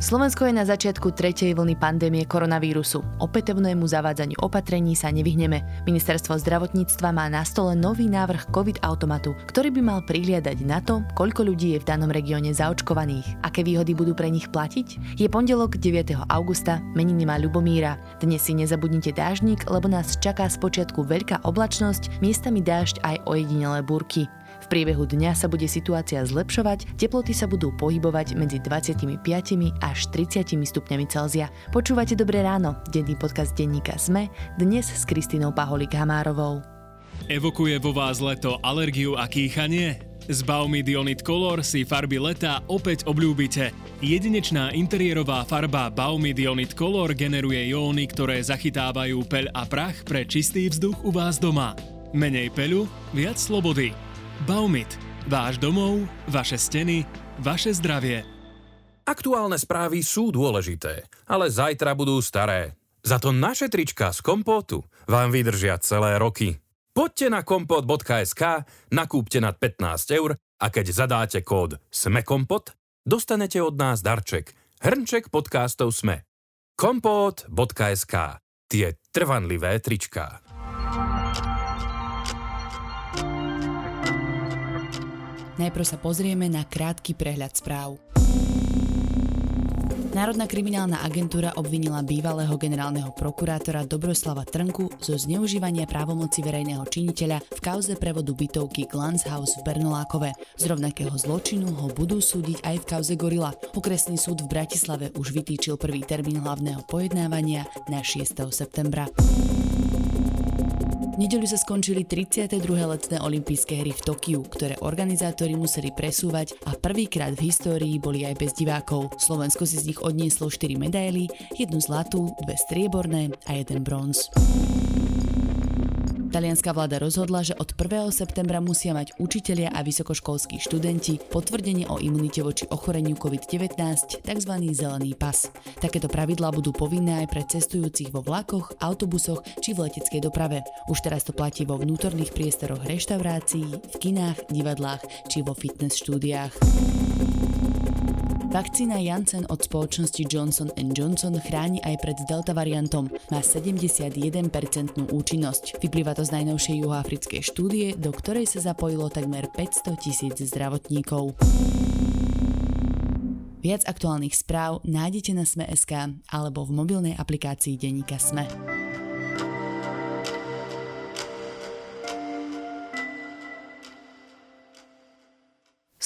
Slovensko je na začiatku tretej vlny pandémie koronavírusu. Opätovnému zavádzaniu opatrení sa nevyhneme. Ministerstvo zdravotníctva má na stole nový návrh COVID-automatu, ktorý by mal prihliadať na to, koľko ľudí je v danom regióne zaočkovaných. Aké výhody budú pre nich platiť? Je pondelok 9. augusta, meniny má Ľubomíra. Dnes si nezabudnite dážnik, lebo nás čaká spočiatku veľká oblačnosť, miestami dážď aj ojedinelé búrky priebehu dňa sa bude situácia zlepšovať, teploty sa budú pohybovať medzi 25 až 30 stupňami Celzia. Počúvate Dobré ráno, denný podcast denníka SME, dnes s Kristinou Paholik Hamárovou. Evokuje vo vás leto alergiu a kýchanie? Z Baumy Dionit Color si farby leta opäť obľúbite. Jedinečná interiérová farba Baumy Dionit Color generuje jóny, ktoré zachytávajú peľ a prach pre čistý vzduch u vás doma. Menej peľu, viac slobody. Baumit. Váš domov, vaše steny, vaše zdravie. Aktuálne správy sú dôležité, ale zajtra budú staré. Za to naše trička z kompótu vám vydržia celé roky. Poďte na kompot.sk, nakúpte nad 15 eur a keď zadáte kód SMEKOMPOT, dostanete od nás darček. Hrnček podcastov SME. kompot.sk Tie trvanlivé tričká. Najprv sa pozrieme na krátky prehľad správ. Národná kriminálna agentúra obvinila bývalého generálneho prokurátora Dobroslava Trnku zo zneužívania právomoci verejného činiteľa v kauze prevodu bytovky Glans House v Bernolákove. Z rovnakého zločinu ho budú súdiť aj v kauze Gorila. Okresný súd v Bratislave už vytýčil prvý termín hlavného pojednávania na 6. septembra nedeľu sa skončili 32. letné olympijské hry v Tokiu, ktoré organizátori museli presúvať a prvýkrát v histórii boli aj bez divákov. Slovensko si z nich odnieslo 4 medaily, jednu zlatú, dve strieborné a jeden bronz. Talianská vláda rozhodla, že od 1. septembra musia mať učitelia a vysokoškolskí študenti potvrdenie o imunite voči ochoreniu COVID-19, tzv. zelený pas. Takéto pravidlá budú povinné aj pre cestujúcich vo vlakoch, autobusoch či v leteckej doprave. Už teraz to platí vo vnútorných priestoroch reštaurácií, v kinách, divadlách či vo fitness štúdiách. Vakcína Janssen od spoločnosti Johnson Johnson chráni aj pred delta variantom. Má 71% účinnosť. Vyplýva to z najnovšej juhoafrickej štúdie, do ktorej sa zapojilo takmer 500 tisíc zdravotníkov. Viac aktuálnych správ nájdete na Sme.sk alebo v mobilnej aplikácii Deníka Sme.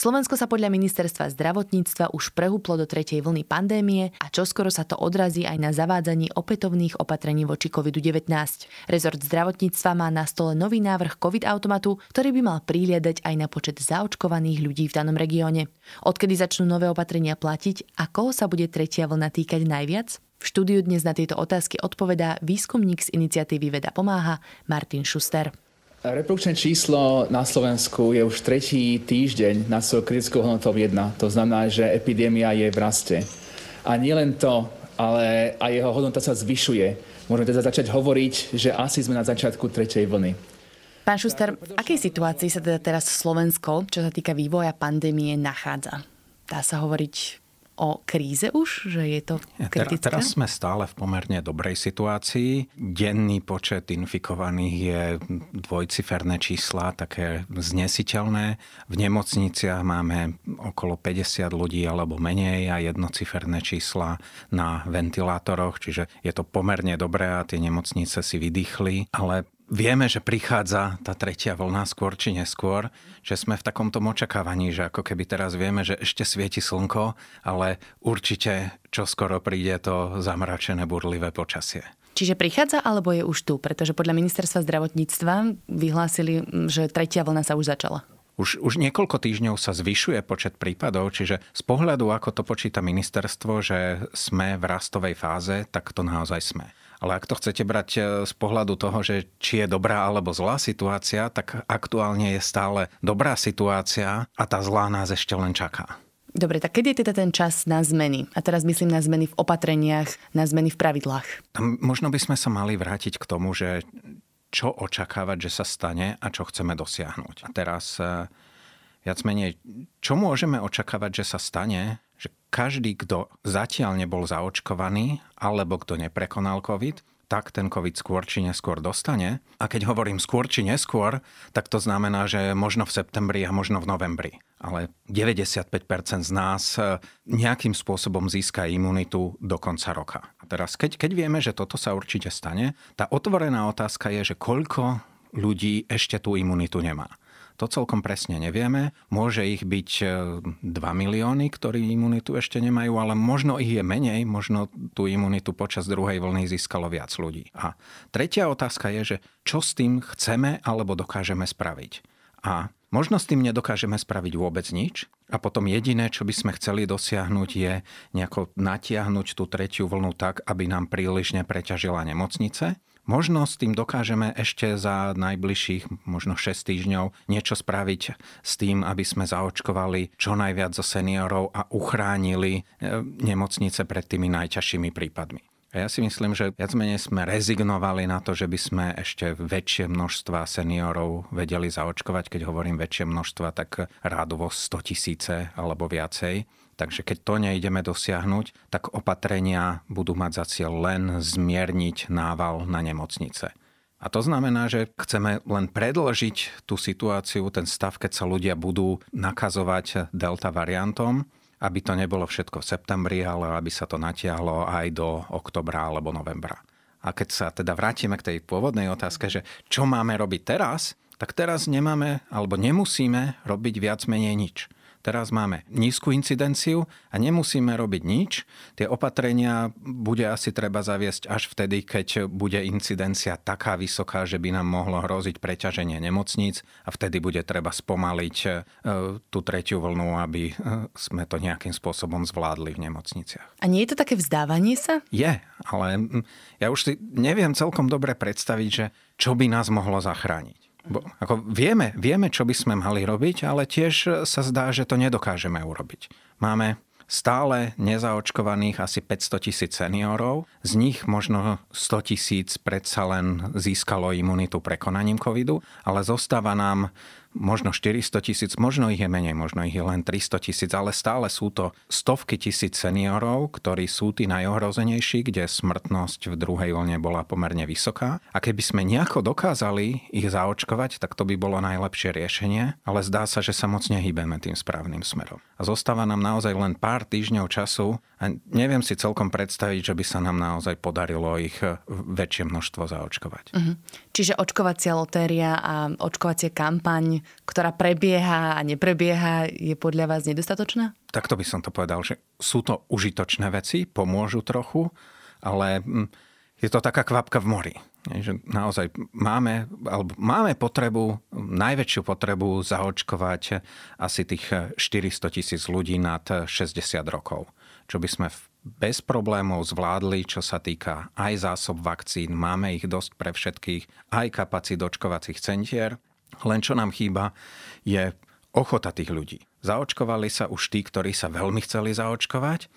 Slovensko sa podľa ministerstva zdravotníctva už prehúplo do tretej vlny pandémie a čoskoro sa to odrazí aj na zavádzaní opätovných opatrení voči COVID-19. Rezort zdravotníctva má na stole nový návrh COVID-automatu, ktorý by mal prihliadať aj na počet zaočkovaných ľudí v danom regióne. Odkedy začnú nové opatrenia platiť a koho sa bude tretia vlna týkať najviac? V štúdiu dnes na tieto otázky odpovedá výskumník z iniciatívy Veda pomáha Martin Schuster. Reprodukčné číslo na Slovensku je už tretí týždeň na svojou kritickou hodnotou 1. To znamená, že epidémia je v raste. A nielen to, ale aj jeho hodnota sa zvyšuje. Môžeme teda začať hovoriť, že asi sme na začiatku tretej vlny. Pán Šuster, v akej situácii sa teda teraz Slovensko, čo sa týka vývoja pandémie, nachádza? Dá sa hovoriť o kríze už, že je to kritické? Teraz sme stále v pomerne dobrej situácii. Denný počet infikovaných je dvojciferné čísla, také znesiteľné. V nemocniciach máme okolo 50 ľudí alebo menej a jednociferné čísla na ventilátoroch, čiže je to pomerne dobré a tie nemocnice si vydýchli, ale Vieme, že prichádza tá tretia vlna skôr či neskôr, že sme v takomto očakávaní, že ako keby teraz vieme, že ešte svieti slnko, ale určite čo skoro príde to zamračené burlivé počasie. Čiže prichádza alebo je už tu? Pretože podľa ministerstva zdravotníctva vyhlásili, že tretia vlna sa už začala. Už, už niekoľko týždňov sa zvyšuje počet prípadov, čiže z pohľadu, ako to počíta ministerstvo, že sme v rastovej fáze, tak to naozaj sme. Ale ak to chcete brať e, z pohľadu toho, že či je dobrá alebo zlá situácia, tak aktuálne je stále dobrá situácia a tá zlá nás ešte len čaká. Dobre, tak kedy je teda ten čas na zmeny? A teraz myslím na zmeny v opatreniach, na zmeny v pravidlách. Možno by sme sa mali vrátiť k tomu, že čo očakávať, že sa stane a čo chceme dosiahnuť. A teraz e, viac menej, čo môžeme očakávať, že sa stane, každý, kto zatiaľ nebol zaočkovaný alebo kto neprekonal COVID, tak ten COVID skôr či neskôr dostane. A keď hovorím skôr či neskôr, tak to znamená, že možno v septembri a možno v novembri. Ale 95% z nás e, nejakým spôsobom získa imunitu do konca roka. A teraz, keď, keď vieme, že toto sa určite stane, tá otvorená otázka je, že koľko ľudí ešte tú imunitu nemá. To celkom presne nevieme. Môže ich byť 2 e, milióny, ktorí imunitu ešte nemajú, ale možno ich je menej, možno tú imunitu počas druhej vlny získalo viac ľudí. A tretia otázka je, že čo s tým chceme alebo dokážeme spraviť. A možno s tým nedokážeme spraviť vôbec nič. A potom jediné, čo by sme chceli dosiahnuť, je nejako natiahnuť tú tretiu vlnu tak, aby nám príliš nepreťažila nemocnice Možno s tým dokážeme ešte za najbližších možno 6 týždňov niečo spraviť s tým, aby sme zaočkovali čo najviac zo seniorov a uchránili e, nemocnice pred tými najťažšími prípadmi. A ja si myslím, že viac menej sme rezignovali na to, že by sme ešte väčšie množstva seniorov vedeli zaočkovať. Keď hovorím väčšie množstva, tak rádovo 100 tisíce alebo viacej. Takže keď to nejdeme dosiahnuť, tak opatrenia budú mať za cieľ len zmierniť nával na nemocnice. A to znamená, že chceme len predložiť tú situáciu, ten stav, keď sa ľudia budú nakazovať delta variantom, aby to nebolo všetko v septembri, ale aby sa to natiahlo aj do oktobra alebo novembra. A keď sa teda vrátime k tej pôvodnej otázke, že čo máme robiť teraz, tak teraz nemáme alebo nemusíme robiť viac menej nič. Teraz máme nízku incidenciu a nemusíme robiť nič. Tie opatrenia bude asi treba zaviesť až vtedy, keď bude incidencia taká vysoká, že by nám mohlo hroziť preťaženie nemocníc a vtedy bude treba spomaliť e, tú tretiu vlnu, aby e, sme to nejakým spôsobom zvládli v nemocniciach. A nie je to také vzdávanie sa? Je, ale ja už si neviem celkom dobre predstaviť, že čo by nás mohlo zachrániť. Bo, ako vieme, vieme, čo by sme mali robiť, ale tiež sa zdá, že to nedokážeme urobiť. Máme stále nezaočkovaných asi 500 tisíc seniorov, z nich možno 100 tisíc predsa len získalo imunitu prekonaním covidu, ale zostáva nám možno 400 tisíc, možno ich je menej, možno ich je len 300 tisíc, ale stále sú to stovky tisíc seniorov, ktorí sú tí najohrozenejší, kde smrtnosť v druhej vlne bola pomerne vysoká. A keby sme nejako dokázali ich zaočkovať, tak to by bolo najlepšie riešenie, ale zdá sa, že sa moc nehybeme tým správnym smerom. A zostáva nám naozaj len pár týždňov času a neviem si celkom predstaviť, že by sa nám naozaj podarilo ich väčšie množstvo zaočkovať. Uh-huh. Čiže očkovacia lotéria a očkovacia kampaň ktorá prebieha a neprebieha, je podľa vás nedostatočná? Takto by som to povedal, že sú to užitočné veci, pomôžu trochu, ale mm, je to taká kvapka v mori. Že naozaj máme, alebo máme potrebu, najväčšiu potrebu zaočkovať asi tých 400 tisíc ľudí nad 60 rokov. Čo by sme bez problémov zvládli, čo sa týka aj zásob vakcín. Máme ich dosť pre všetkých, aj kapacít očkovacích centier. Len čo nám chýba, je ochota tých ľudí. Zaočkovali sa už tí, ktorí sa veľmi chceli zaočkovať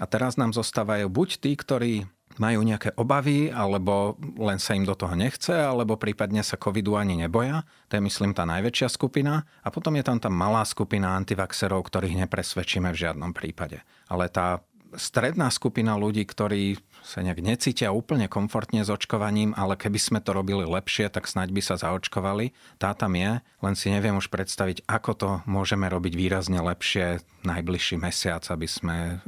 a teraz nám zostávajú buď tí, ktorí majú nejaké obavy, alebo len sa im do toho nechce, alebo prípadne sa covidu ani neboja. To je, myslím, tá najväčšia skupina. A potom je tam tá malá skupina antivaxerov, ktorých nepresvedčíme v žiadnom prípade. Ale tá stredná skupina ľudí, ktorí sa nejak necítia úplne komfortne s očkovaním, ale keby sme to robili lepšie, tak snaď by sa zaočkovali. Tá tam je, len si neviem už predstaviť, ako to môžeme robiť výrazne lepšie najbližší mesiac, aby sme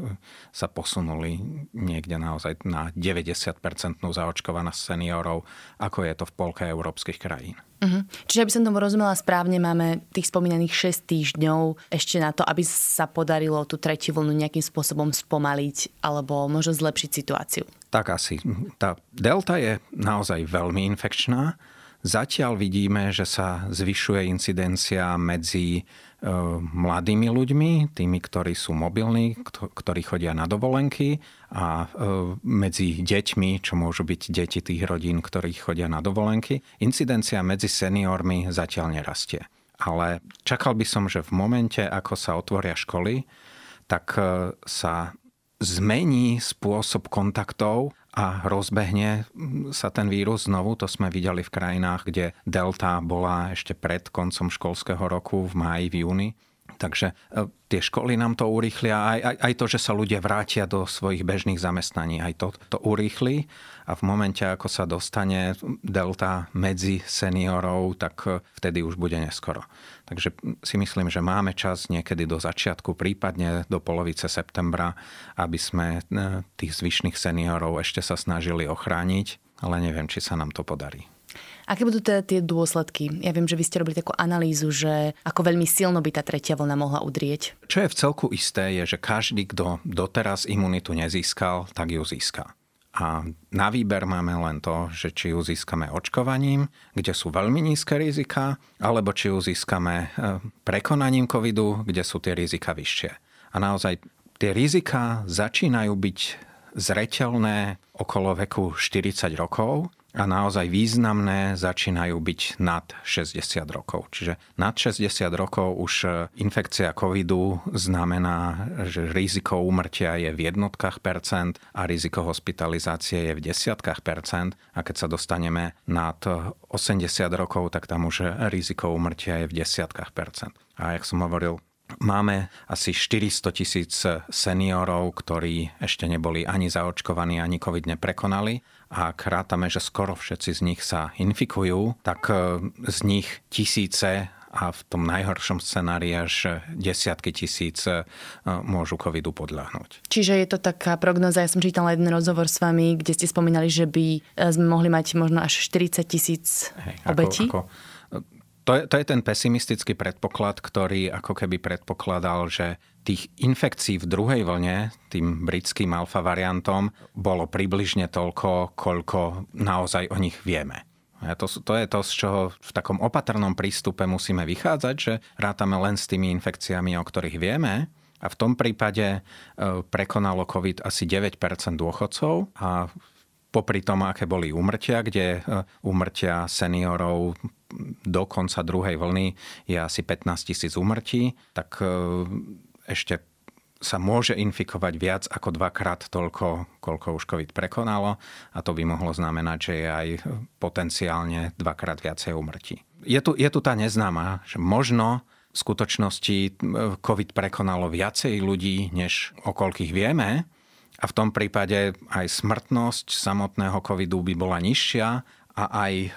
sa posunuli niekde naozaj na 90% zaočkovanosť seniorov, ako je to v polke európskych krajín. Uh-huh. Čiže aby som tomu rozumela správne, máme tých spomínaných 6 týždňov ešte na to, aby sa podarilo tú tretiu vlnu nejakým spôsobom spomaliť alebo možno zlepšiť situáciu. Tak asi. Tá delta je naozaj veľmi infekčná. Zatiaľ vidíme, že sa zvyšuje incidencia medzi mladými ľuďmi, tými, ktorí sú mobilní, ktorí chodia na dovolenky a e, medzi deťmi, čo môžu byť deti tých rodín, ktorí chodia na dovolenky. Incidencia medzi seniormi zatiaľ nerastie. Ale čakal by som, že v momente, ako sa otvoria školy, tak e, sa zmení spôsob kontaktov a rozbehne sa ten vírus znovu. To sme videli v krajinách, kde delta bola ešte pred koncom školského roku v máji, v júni. Takže e, tie školy nám to urýchlia, aj, aj, aj to, že sa ľudia vrátia do svojich bežných zamestnaní, aj to, to urýchli a v momente, ako sa dostane delta medzi seniorov, tak e, vtedy už bude neskoro. Takže si myslím, že máme čas niekedy do začiatku, prípadne do polovice septembra, aby sme e, tých zvyšných seniorov ešte sa snažili ochrániť, ale neviem, či sa nám to podarí. Aké budú teda tie dôsledky? Ja viem, že vy ste robili takú analýzu, že ako veľmi silno by tá tretia vlna mohla udrieť. Čo je v celku isté, je, že každý, kto doteraz imunitu nezískal, tak ju získa. A na výber máme len to, že či ju získame očkovaním, kde sú veľmi nízke rizika, alebo či ju získame e, prekonaním covidu, kde sú tie rizika vyššie. A naozaj tie rizika začínajú byť zreteľné okolo veku 40 rokov a naozaj významné začínajú byť nad 60 rokov. Čiže nad 60 rokov už e, infekcia covidu znamená, že riziko úmrtia je v jednotkách percent a riziko hospitalizácie je v desiatkách percent a keď sa dostaneme nad 80 rokov, tak tam už riziko úmrtia je v desiatkách percent. A jak som hovoril, Máme asi 400 tisíc seniorov, ktorí ešte neboli ani zaočkovaní, ani COVID neprekonali. A ak rátame, že skoro všetci z nich sa infikujú, tak e, z nich tisíce a v tom najhoršom scenári až desiatky tisíc e, môžu covidu podľahnuť. Čiže je to taká prognoza, ja som čítala jeden rozhovor s vami, kde ste spomínali, že by e, sme mohli mať možno až 40 tisíc obetí. Ako, ako to je, to je ten pesimistický predpoklad, ktorý ako keby predpokladal, že tých infekcií v druhej vlne, tým britským alfa variantom, bolo približne toľko, koľko naozaj o nich vieme. A to, to je to, z čoho v takom opatrnom prístupe musíme vychádzať, že rátame len s tými infekciami, o ktorých vieme. A v tom prípade e, prekonalo COVID asi 9% dôchodcov a popri tom, aké boli úmrtia, kde e, úmrtia seniorov do konca druhej vlny je asi 15 tisíc úmrtí, tak e, ešte sa môže infikovať viac ako dvakrát toľko, koľko už COVID prekonalo a to by mohlo znamenať, že je aj potenciálne dvakrát viacej úmrtí. Je tu, je tu tá neznáma, že možno v skutočnosti e, COVID prekonalo viacej ľudí, než o koľkých vieme, a v tom prípade aj smrtnosť samotného covidu by bola nižšia a aj e,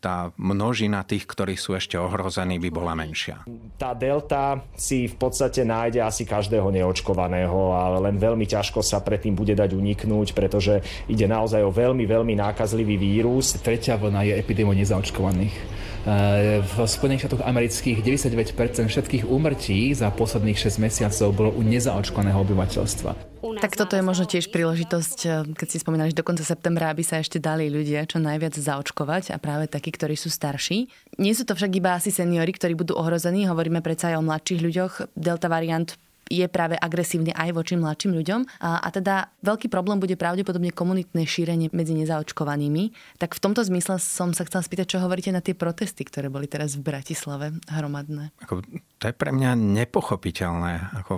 tá množina tých, ktorí sú ešte ohrození, by bola menšia. Tá delta si v podstate nájde asi každého neočkovaného, ale len veľmi ťažko sa predtým bude dať uniknúť, pretože ide naozaj o veľmi, veľmi nákazlivý vírus. Tretia vlna je epidémia nezaočkovaných. E, v Spojených štátoch amerických 99% všetkých úmrtí za posledných 6 mesiacov bolo u nezaočkovaného obyvateľstva. Tak toto je možno tiež príležitosť, eh, keď si spomínali, že do konca septembra, aby sa ešte dali ľudia čo najviac zaočkovať a práve takí, ktorí sú starší. Nie sú to však iba asi seniory, ktorí budú ohrození, hovoríme predsa aj o mladších ľuďoch. Delta variant je práve agresívny aj voči mladším ľuďom. A, a teda veľký problém bude pravdepodobne komunitné šírenie medzi nezaočkovanými. Tak v tomto zmysle som sa chcela spýtať, čo hovoríte na tie protesty, ktoré boli teraz v Bratislave hromadné. Ako, to je pre mňa nepochopiteľné. Ako,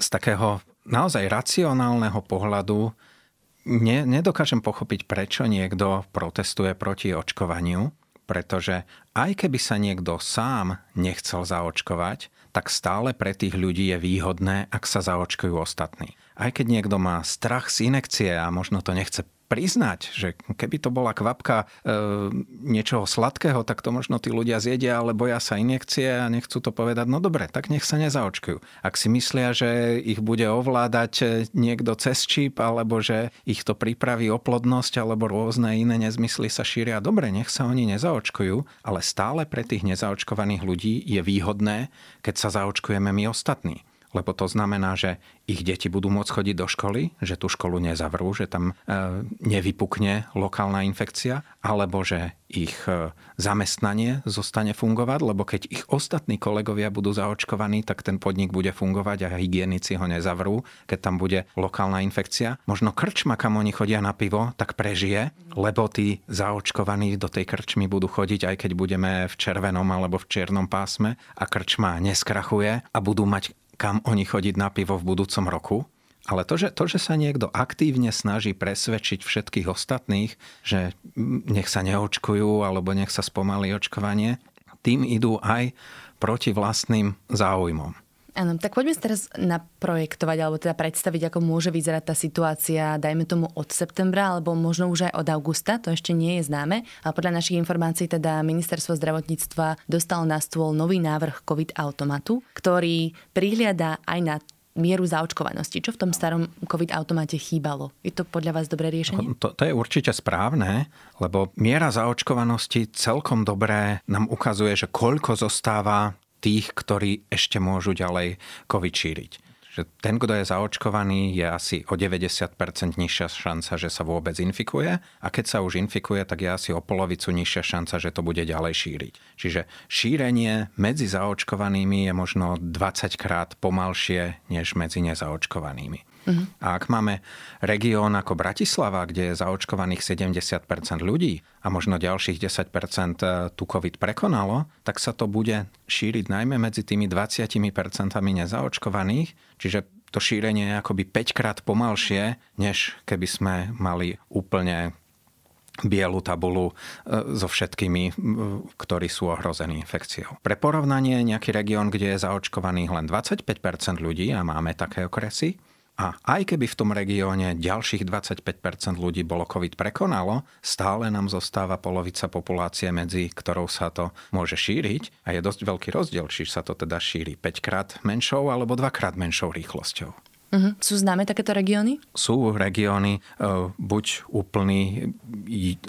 z takého naozaj racionálneho pohľadu ne, nedokážem pochopiť, prečo niekto protestuje proti očkovaniu, pretože aj keby sa niekto sám nechcel zaočkovať, tak stále pre tých ľudí je výhodné, ak sa zaočkujú ostatní. Aj keď niekto má strach z inekcie a možno to nechce priznať, že keby to bola kvapka e, niečoho sladkého, tak to možno tí ľudia zjedia, ale boja sa injekcie a nechcú to povedať, no dobre, tak nech sa nezaočkujú. Ak si myslia, že ich bude ovládať e, niekto cez čip, alebo že ich to pripraví o plodnosť, alebo rôzne iné nezmysly sa šíria, dobre, nech sa oni nezaočkujú, ale stále pre tých nezaočkovaných ľudí je výhodné, keď sa zaočkujeme my ostatní lebo to znamená, že ich deti budú môcť chodiť do školy, že tú školu nezavrú, že tam e, nevypukne lokálna infekcia, alebo že ich e, zamestnanie zostane fungovať, lebo keď ich ostatní kolegovia budú zaočkovaní, tak ten podnik bude fungovať a hygienici ho nezavrú, keď tam bude lokálna infekcia. Možno krčma, kam oni chodia na pivo, tak prežije, lebo tí zaočkovaní do tej krčmy budú chodiť, aj keď budeme v červenom alebo v čiernom pásme a krčma neskrachuje a budú mať kam oni chodiť na pivo v budúcom roku. Ale to že, to, že sa niekto aktívne snaží presvedčiť všetkých ostatných, že nech sa neočkujú alebo nech sa spomalí očkovanie, tým idú aj proti vlastným záujmom. Áno, tak poďme si teraz naprojektovať, alebo teda predstaviť, ako môže vyzerať tá situácia, dajme tomu od septembra, alebo možno už aj od augusta, to ešte nie je známe. A podľa našich informácií teda ministerstvo zdravotníctva dostalo na stôl nový návrh COVID automatu, ktorý prihliada aj na mieru zaočkovanosti. Čo v tom starom COVID automate chýbalo? Je to podľa vás dobré riešenie? To, to je určite správne, lebo miera zaočkovanosti celkom dobré nám ukazuje, že koľko zostáva tých, ktorí ešte môžu ďalej COVID šíriť. Že ten, kto je zaočkovaný, je asi o 90% nižšia šanca, že sa vôbec infikuje a keď sa už infikuje, tak je asi o polovicu nižšia šanca, že to bude ďalej šíriť. Čiže šírenie medzi zaočkovanými je možno 20 krát pomalšie než medzi nezaočkovanými. Uh-huh. A ak máme región ako Bratislava, kde je zaočkovaných 70% ľudí a možno ďalších 10% e, tu COVID prekonalo, tak sa to bude šíriť najmä medzi tými 20% nezaočkovaných, čiže to šírenie je akoby 5 krát pomalšie, než keby sme mali úplne bielu tabulu e, so všetkými, ktorí sú ohrození infekciou. Pre porovnanie nejaký región, kde je zaočkovaných len 25% ľudí a máme také okresy, a aj keby v tom regióne ďalších 25% ľudí bolo COVID prekonalo, stále nám zostáva polovica populácie, medzi ktorou sa to môže šíriť. A je dosť veľký rozdiel, či sa to teda šíri 5 krát menšou alebo 2 krát menšou rýchlosťou. Uh-huh. Sú známe takéto regióny? Sú regióny, uh, buď úplný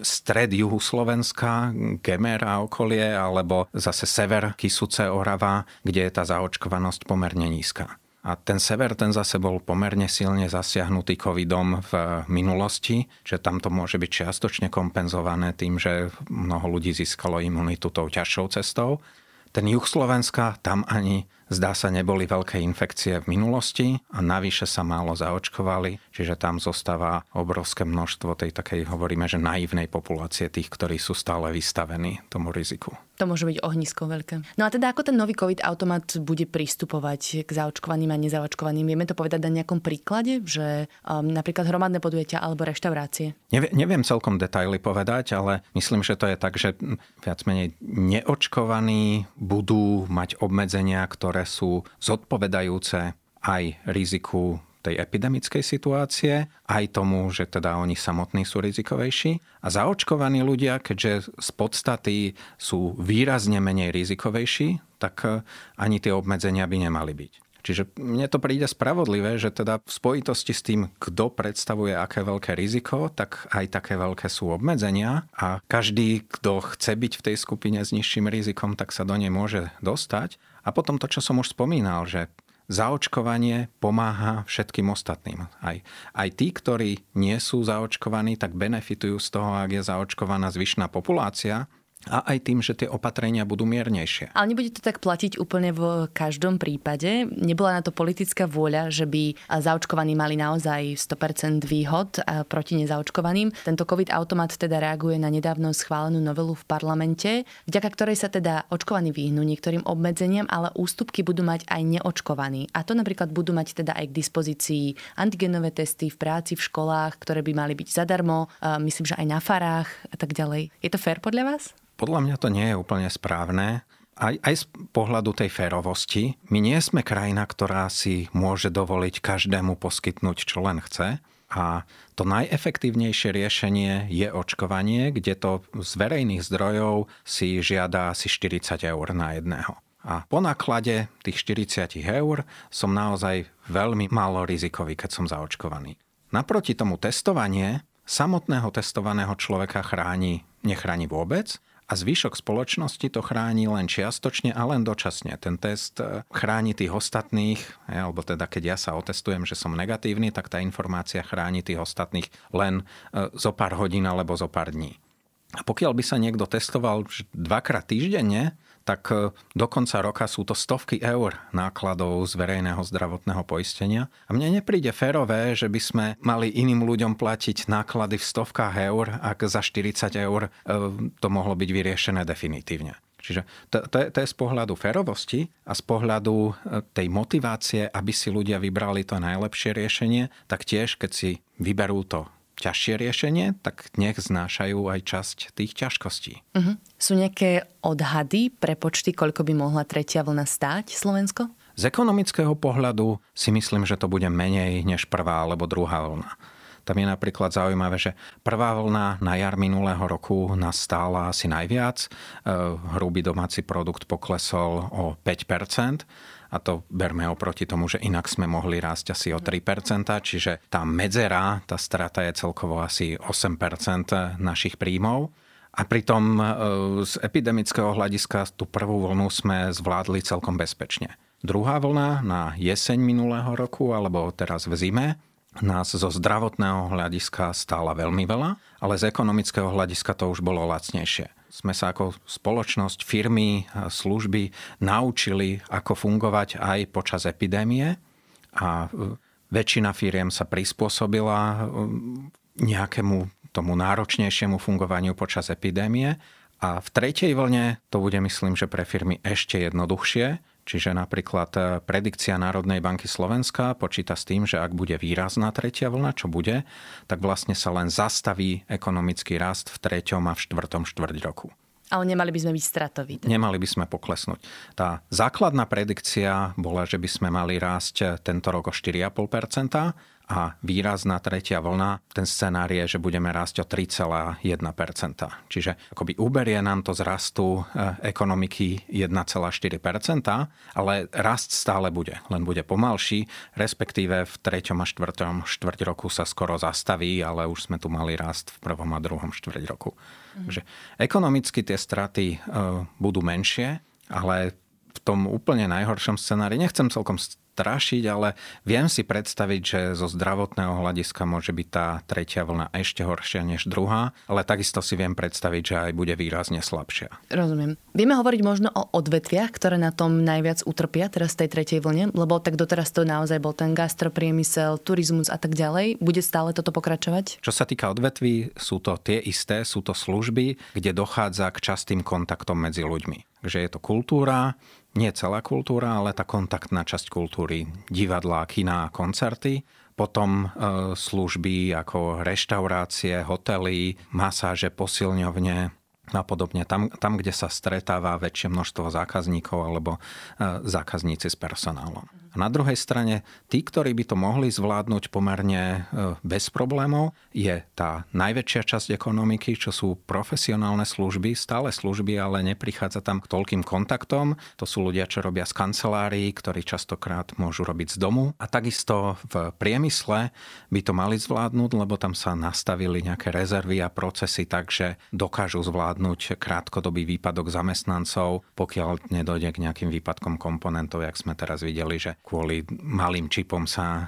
stred juhu Slovenska, Gemer a okolie, alebo zase sever Kisuce, Orava, kde je tá zaočkovanosť pomerne nízka. A ten sever, ten zase bol pomerne silne zasiahnutý covidom v minulosti, že tam to môže byť čiastočne kompenzované tým, že mnoho ľudí získalo imunitu tou ťažšou cestou. Ten juh Slovenska, tam ani zdá sa neboli veľké infekcie v minulosti a navyše sa málo zaočkovali, čiže tam zostáva obrovské množstvo tej takej, hovoríme, že naivnej populácie tých, ktorí sú stále vystavení tomu riziku. To môže byť ohnisko veľké. No a teda ako ten nový COVID automat bude pristupovať k zaočkovaným a nezaočkovaným? Vieme to povedať na nejakom príklade, že um, napríklad hromadné podujatia alebo reštaurácie? Nevie, neviem celkom detaily povedať, ale myslím, že to je tak, že viac menej neočkovaní budú mať obmedzenia, ktoré sú zodpovedajúce aj riziku tej epidemickej situácie, aj tomu, že teda oni samotní sú rizikovejší. A zaočkovaní ľudia, keďže z podstaty sú výrazne menej rizikovejší, tak eh, ani tie obmedzenia by nemali byť. Čiže mne to príde spravodlivé, že teda v spojitosti s tým, kto predstavuje aké veľké riziko, tak aj také veľké sú obmedzenia a každý, kto chce byť v tej skupine s nižším rizikom, tak sa do nej môže dostať. A potom to, čo som už spomínal, že zaočkovanie pomáha všetkým ostatným. Aj, aj tí, ktorí nie sú zaočkovaní, tak benefitujú z toho, ak je zaočkovaná zvyšná populácia, a aj tým, že tie opatrenia budú miernejšie. Ale nebude to tak platiť úplne v každom prípade. Nebola na to politická vôľa, že by zaočkovaní mali naozaj 100% výhod proti nezaočkovaným. Tento COVID automat teda reaguje na nedávno schválenú novelu v parlamente, vďaka ktorej sa teda očkovaní vyhnú niektorým obmedzeniam, ale ústupky budú mať aj neočkovaní. A to napríklad budú mať teda aj k dispozícii antigenové testy v práci, v školách, ktoré by mali byť zadarmo, myslím, že aj na farách a tak ďalej. Je to fér podľa vás? Podľa mňa to nie je úplne správne. Aj, aj z pohľadu tej férovosti. My nie sme krajina, ktorá si môže dovoliť každému poskytnúť, čo len chce. A to najefektívnejšie riešenie je očkovanie, kde to z verejných zdrojov si žiada asi 40 eur na jedného. A po náklade tých 40 eur som naozaj veľmi málo rizikový, keď som zaočkovaný. Naproti tomu testovanie samotného testovaného človeka chráni, nechráni vôbec a zvyšok spoločnosti to chráni len čiastočne a len dočasne. Ten test e, chráni tých ostatných, alebo teda keď ja sa otestujem, že som negatívny, tak tá informácia chráni tých ostatných len e, zo pár hodín alebo zo pár dní. A pokiaľ by sa niekto testoval dvakrát týždenne, tak e, do konca roka sú to stovky eur nákladov z verejného zdravotného poistenia. A mne nepríde férové, že by sme mali iným ľuďom platiť náklady v stovkách eur, ak za 40 eur e, to mohlo byť vyriešené definitívne. Čiže to, to, je, to je z pohľadu ferovosti a z pohľadu e, tej motivácie, aby si ľudia vybrali to najlepšie riešenie, tak tiež, keď si vyberú to ťažšie riešenie, tak nech znášajú aj časť tých ťažkostí. Uh-huh. Sú nejaké odhady, prepočty, koľko by mohla tretia vlna stáť Slovensko? Z ekonomického pohľadu si myslím, že to bude menej než prvá alebo druhá vlna. Tam je napríklad zaujímavé, že prvá vlna na jar minulého roku nás stála asi najviac. E, hrubý domáci produkt poklesol o 5 a to berme oproti tomu, že inak sme mohli rásť asi o 3%, čiže tá medzera, tá strata je celkovo asi 8% našich príjmov. A pritom e, z epidemického hľadiska tú prvú vlnu sme zvládli celkom bezpečne. Druhá vlna na jeseň minulého roku alebo teraz v zime nás zo zdravotného hľadiska stála veľmi veľa, ale z ekonomického hľadiska to už bolo lacnejšie. Sme sa ako spoločnosť, firmy, služby naučili, ako fungovať aj počas epidémie a e, väčšina firiem sa prispôsobila e, nejakému tomu náročnejšiemu fungovaniu počas epidémie a v tretej vlne to bude, myslím, že pre firmy ešte jednoduchšie, Čiže napríklad e, predikcia Národnej banky Slovenska počíta s tým, že ak bude výrazná tretia vlna, čo bude, tak vlastne sa len zastaví ekonomický rast v treťom a v štvrtom štvrť roku. Ale nemali by sme byť stratoví. Nemali by sme poklesnúť. Tá základná predikcia bola, že by sme mali rásť tento rok o 4,5% a výrazná tretia vlna, ten scenár je, že budeme rásť o 3,1%. Čiže akoby uberie nám to z rastu eh, ekonomiky 1,4%, ale rast stále bude, len bude pomalší, respektíve v treťom a štvrtom štvrť roku sa skoro zastaví, ale už sme tu mali rast v prvom a druhom štvrť roku. Mm. Takže ekonomicky tie straty uh, budú menšie, ale v tom úplne najhoršom scenári, nechcem celkom strašiť, ale viem si predstaviť, že zo zdravotného hľadiska môže byť tá tretia vlna ešte horšia než druhá, ale takisto si viem predstaviť, že aj bude výrazne slabšia. Rozumiem. Vieme hovoriť možno o odvetviach, ktoré na tom najviac utrpia teraz tej tretej vlne, lebo tak doteraz to naozaj bol ten gastropriemysel, turizmus a tak ďalej. Bude stále toto pokračovať? Čo sa týka odvetví, sú to tie isté, sú to služby, kde dochádza k častým kontaktom medzi ľuďmi. Takže je to kultúra, nie celá kultúra, ale tá kontaktná časť kultúry, divadlá, kina, koncerty, potom e, služby ako reštaurácie, hotely, masáže, posilňovne a podobne. Tam, tam, kde sa stretáva väčšie množstvo zákazníkov alebo e, zákazníci s personálom. A na druhej strane, tí, ktorí by to mohli zvládnuť pomerne e, bez problémov, je tá najväčšia časť ekonomiky, čo sú profesionálne služby, stále služby, ale neprichádza tam k toľkým kontaktom. To sú ľudia, čo robia z kancelárií, ktorí častokrát môžu robiť z domu. A takisto v priemysle by to mali zvládnuť, lebo tam sa nastavili nejaké rezervy a procesy tak, že dokážu zvládnuť krátkodobý výpadok zamestnancov, pokiaľ nedojde k nejakým výpadkom komponentov, jak sme teraz videli, že kvôli malým čipom sa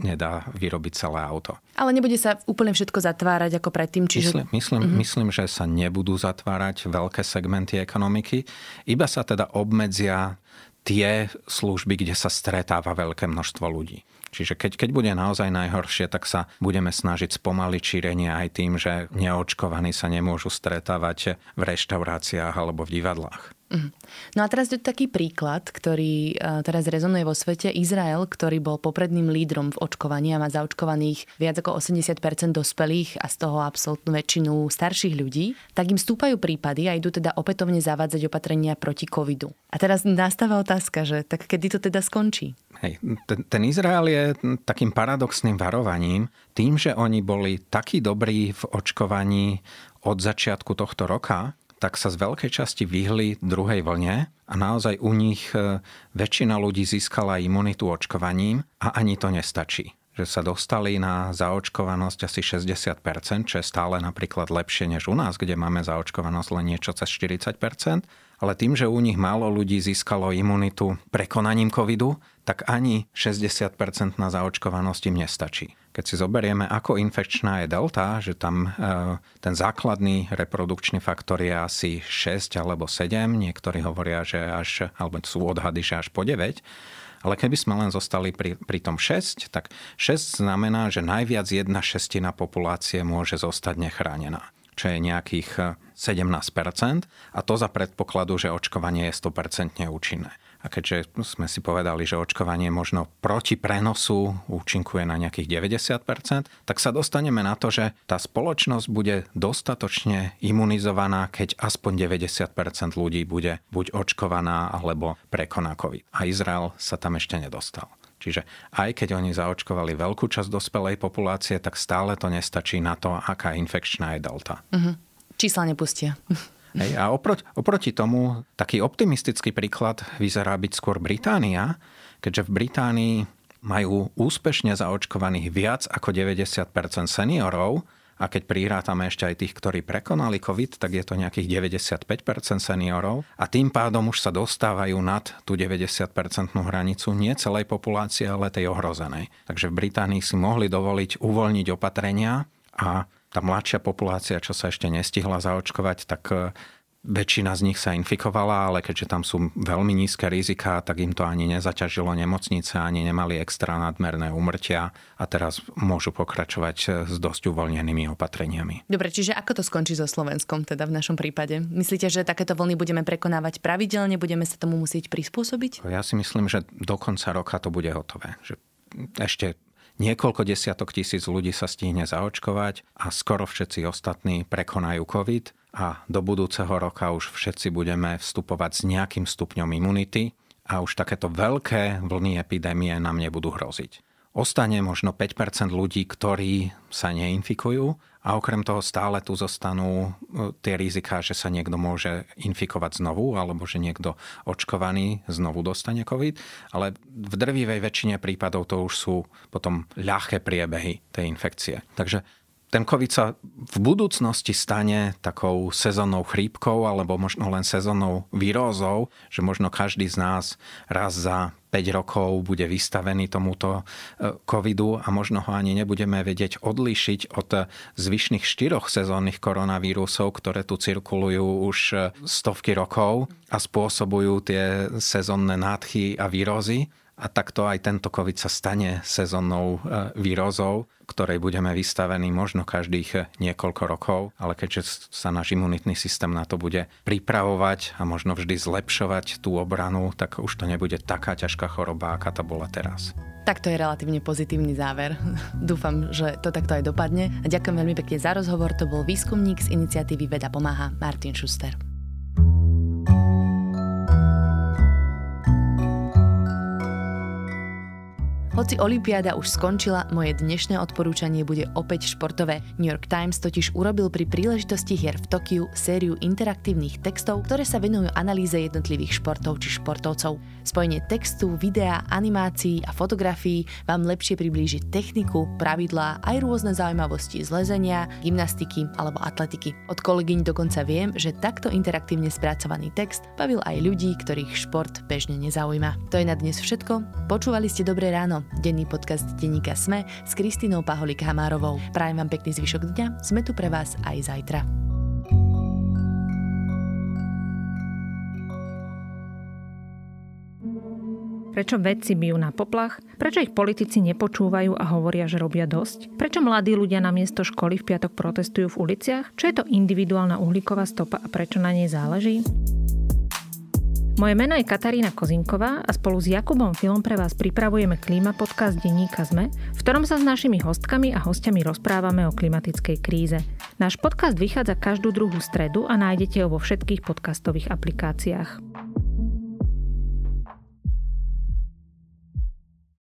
nedá vyrobiť celé auto. Ale nebude sa úplne všetko zatvárať ako predtým? Čiže... Myslím, myslím, mm-hmm. myslím, že sa nebudú zatvárať veľké segmenty ekonomiky, iba sa teda obmedzia tie služby, kde sa stretáva veľké množstvo ľudí. Čiže keď, keď bude naozaj najhoršie, tak sa budeme snažiť spomaliť šírenie aj tým, že neočkovaní sa nemôžu stretávať v reštauráciách alebo v divadlách. Mhm. No a teraz je taký príklad, ktorý e, teraz rezonuje vo svete. Izrael, ktorý bol popredným lídrom v očkovaní a má zaočkovaných viac ako 80% dospelých a z toho absolútnu väčšinu starších ľudí, tak im stúpajú prípady a idú teda opätovne zavádzať opatrenia proti covidu. A teraz nastáva otázka, že tak kedy to teda skončí? Hej, ten, ten Izrael je takým paradoxným varovaním, tým, že oni boli takí dobrí v očkovaní od začiatku tohto roka, tak sa z veľkej časti vyhli druhej vlne a naozaj u nich e, väčšina ľudí získala imunitu očkovaním a ani to nestačí že sa dostali na zaočkovanosť asi 60%, čo je stále napríklad lepšie než u nás, kde máme zaočkovanosť len niečo cez 40%, ale tým, že u nich málo ľudí získalo imunitu prekonaním covidu, tak ani 60% na zaočkovanosť im nestačí. Keď si zoberieme, ako infekčná je delta, že tam e, ten základný reprodukčný faktor je asi 6 alebo 7, niektorí hovoria, že až, alebo sú odhady, že až po 9, ale keby sme len zostali pri, pri tom 6, tak 6 znamená, že najviac jedna šestina populácie môže zostať nechránená čo je nejakých 17% a to za predpokladu, že očkovanie je 100% účinné. A keďže sme si povedali, že očkovanie možno proti prenosu účinkuje na nejakých 90%, tak sa dostaneme na to, že tá spoločnosť bude dostatočne imunizovaná, keď aspoň 90% ľudí bude buď očkovaná alebo prekoná COVID. A Izrael sa tam ešte nedostal. Čiže aj keď oni zaočkovali veľkú časť dospelej populácie, tak stále to nestačí na to, aká infekčná je delta. Uh-huh. Čísla nepustia. Hej, a oproti, oproti tomu taký optimistický príklad vyzerá byť skôr Británia, keďže v Británii majú úspešne zaočkovaných viac ako 90% seniorov a keď prírátame ešte aj tých, ktorí prekonali COVID, tak je to nejakých 95% seniorov a tým pádom už sa dostávajú nad tú 90% hranicu nie celej populácie, ale tej ohrozenej. Takže v Británii si mohli dovoliť uvoľniť opatrenia a tá mladšia populácia, čo sa ešte nestihla zaočkovať, tak e, väčšina z nich sa infikovala, ale keďže tam sú veľmi nízke rizika, tak im to ani nezaťažilo nemocnice, ani nemali extra nadmerné umrtia a teraz môžu pokračovať e, s dosť uvoľnenými opatreniami. Dobre, čiže ako to skončí so Slovenskom teda v našom prípade? Myslíte, že takéto vlny budeme prekonávať pravidelne, budeme sa tomu musieť prispôsobiť? Ja si myslím, že do konca roka to bude hotové. Že ešte Niekoľko desiatok tisíc ľudí sa stihne zaočkovať a skoro všetci ostatní prekonajú COVID a do budúceho roka už všetci budeme vstupovať s nejakým stupňom imunity a už takéto veľké vlny epidémie nám nebudú hroziť. Ostane možno 5% ľudí, ktorí sa neinfikujú a okrem toho stále tu zostanú e, tie riziká, že sa niekto môže infikovať znovu alebo že niekto očkovaný znovu dostane COVID. Ale v drvivej väčšine prípadov to už sú potom ľahké priebehy tej infekcie. Takže ten COVID sa v budúcnosti stane takou sezónnou chrípkou alebo možno len sezónnou výrozou, že možno každý z nás raz za 5 rokov bude vystavený tomuto e, covidu a možno ho ani nebudeme vedieť odlíšiť od zvyšných štyroch sezónnych koronavírusov, ktoré tu cirkulujú už e, stovky rokov a spôsobujú tie sezónne nádchy a výrozy. A takto aj tento COVID sa stane sezónnou e, výrozou, ktorej budeme vystavení možno každých e, niekoľko rokov, ale keďže sa náš imunitný systém na to bude pripravovať a možno vždy zlepšovať tú obranu, tak už to nebude taká ťažká choroba, aká to bola teraz. Tak to je relatívne pozitívny záver. Dúfam, že to takto aj dopadne. A ďakujem veľmi pekne za rozhovor. To bol výskumník z iniciatívy Veda pomáha Martin Schuster. Hoci Olympiáda už skončila, moje dnešné odporúčanie bude opäť športové. New York Times totiž urobil pri príležitosti hier v Tokiu sériu interaktívnych textov, ktoré sa venujú analýze jednotlivých športov či športovcov. Spojenie textu, videa, animácií a fotografií vám lepšie priblíži techniku, pravidlá aj rôzne zaujímavosti z lezenia, gymnastiky alebo atletiky. Od kolegyň dokonca viem, že takto interaktívne spracovaný text bavil aj ľudí, ktorých šport bežne nezaujíma. To je na dnes všetko. Počúvali ste Dobré ráno denný podcast denníka Sme s Kristinou Paholik Hamárovou. Prajem vám pekný zvyšok dňa, sme tu pre vás aj zajtra. Prečo vedci bijú na poplach? Prečo ich politici nepočúvajú a hovoria, že robia dosť? Prečo mladí ľudia na miesto školy v piatok protestujú v uliciach? Čo je to individuálna uhlíková stopa a prečo na nej záleží? Moje meno je Katarína Kozinková a spolu s Jakubom Filom pre vás pripravujeme klíma podcast denníka ZME, v ktorom sa s našimi hostkami a hostiami rozprávame o klimatickej kríze. Náš podcast vychádza každú druhú stredu a nájdete ho vo všetkých podcastových aplikáciách.